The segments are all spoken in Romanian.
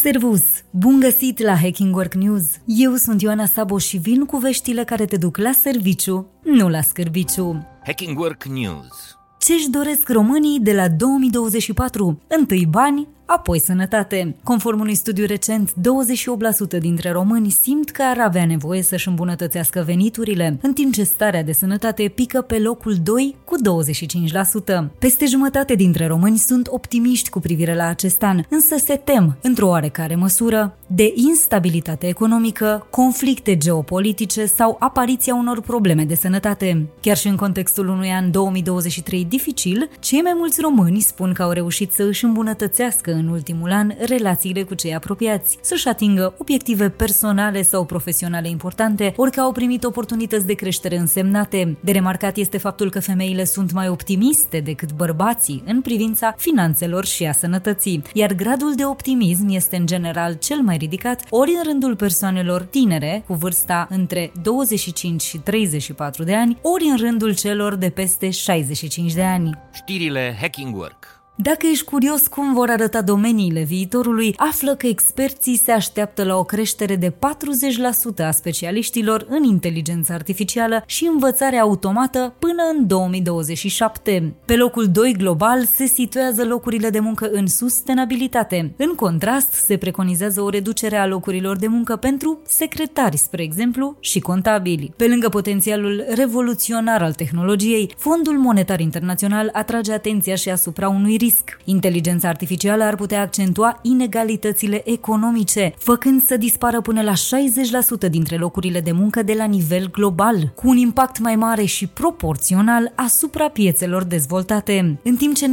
Servus! Bun găsit la Hacking Work News! Eu sunt Ioana Sabo și vin cu veștile care te duc la serviciu, nu la scârbiciu. Hacking Work News Ce-și doresc românii de la 2024? Întâi bani, apoi sănătate. Conform unui studiu recent, 28% dintre români simt că ar avea nevoie să-și îmbunătățească veniturile, în timp ce starea de sănătate pică pe locul 2 cu 25%. Peste jumătate dintre români sunt optimiști cu privire la acest an, însă se tem, într-o oarecare măsură, de instabilitate economică, conflicte geopolitice sau apariția unor probleme de sănătate. Chiar și în contextul unui an 2023 dificil, cei mai mulți români spun că au reușit să își îmbunătățească în ultimul an relațiile cu cei apropiați, să-și atingă obiective personale sau profesionale importante, ori că au primit oportunități de creștere însemnate. De remarcat este faptul că femeile sunt mai optimiste decât bărbații în privința finanțelor și a sănătății, iar gradul de optimism este în general cel mai ridicat ori în rândul persoanelor tinere, cu vârsta între 25 și 34 de ani, ori în rândul celor de peste 65 de ani. Știrile Hacking Work dacă ești curios cum vor arăta domeniile viitorului, află că experții se așteaptă la o creștere de 40% a specialiștilor în inteligență artificială și învățare automată până în 2027. Pe locul 2 global se situează locurile de muncă în sustenabilitate. În contrast, se preconizează o reducere a locurilor de muncă pentru secretari, spre exemplu, și contabili. Pe lângă potențialul revoluționar al tehnologiei, Fondul Monetar Internațional atrage atenția și asupra unui risc. Inteligența artificială ar putea accentua inegalitățile economice, făcând să dispară până la 60% dintre locurile de muncă de la nivel global, cu un impact mai mare și proporțional asupra piețelor dezvoltate. În timp ce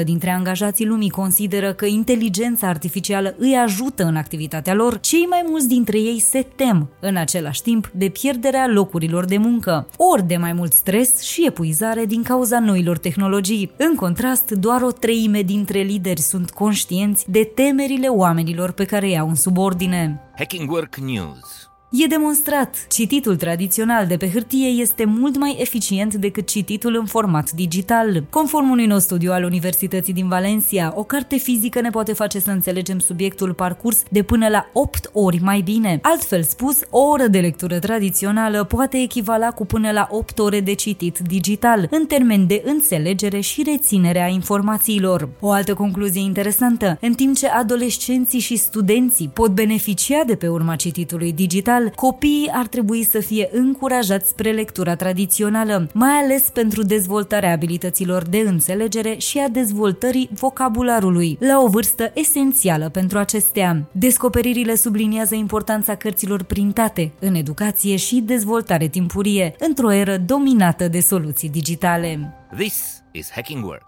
95% dintre angajații lumii consideră că inteligența artificială îi ajută în activitatea lor, cei mai mulți dintre ei se tem, în același timp, de pierderea locurilor de muncă, ori de mai mult stres și epuizare din cauza noilor tehnologii. În contrast, doar o treime dintre lideri sunt conștienți de temerile oamenilor pe care iau în subordine. Hacking Work News E demonstrat, cititul tradițional de pe hârtie este mult mai eficient decât cititul în format digital. Conform unui nou studiu al Universității din Valencia, o carte fizică ne poate face să înțelegem subiectul parcurs de până la 8 ori mai bine. Altfel spus, o oră de lectură tradițională poate echivala cu până la 8 ore de citit digital, în termen de înțelegere și reținere a informațiilor. O altă concluzie interesantă, în timp ce adolescenții și studenții pot beneficia de pe urma cititului digital, general, copiii ar trebui să fie încurajați spre lectura tradițională, mai ales pentru dezvoltarea abilităților de înțelegere și a dezvoltării vocabularului, la o vârstă esențială pentru acestea. Descoperirile subliniază importanța cărților printate în educație și dezvoltare timpurie, într-o eră dominată de soluții digitale. This is Hacking Work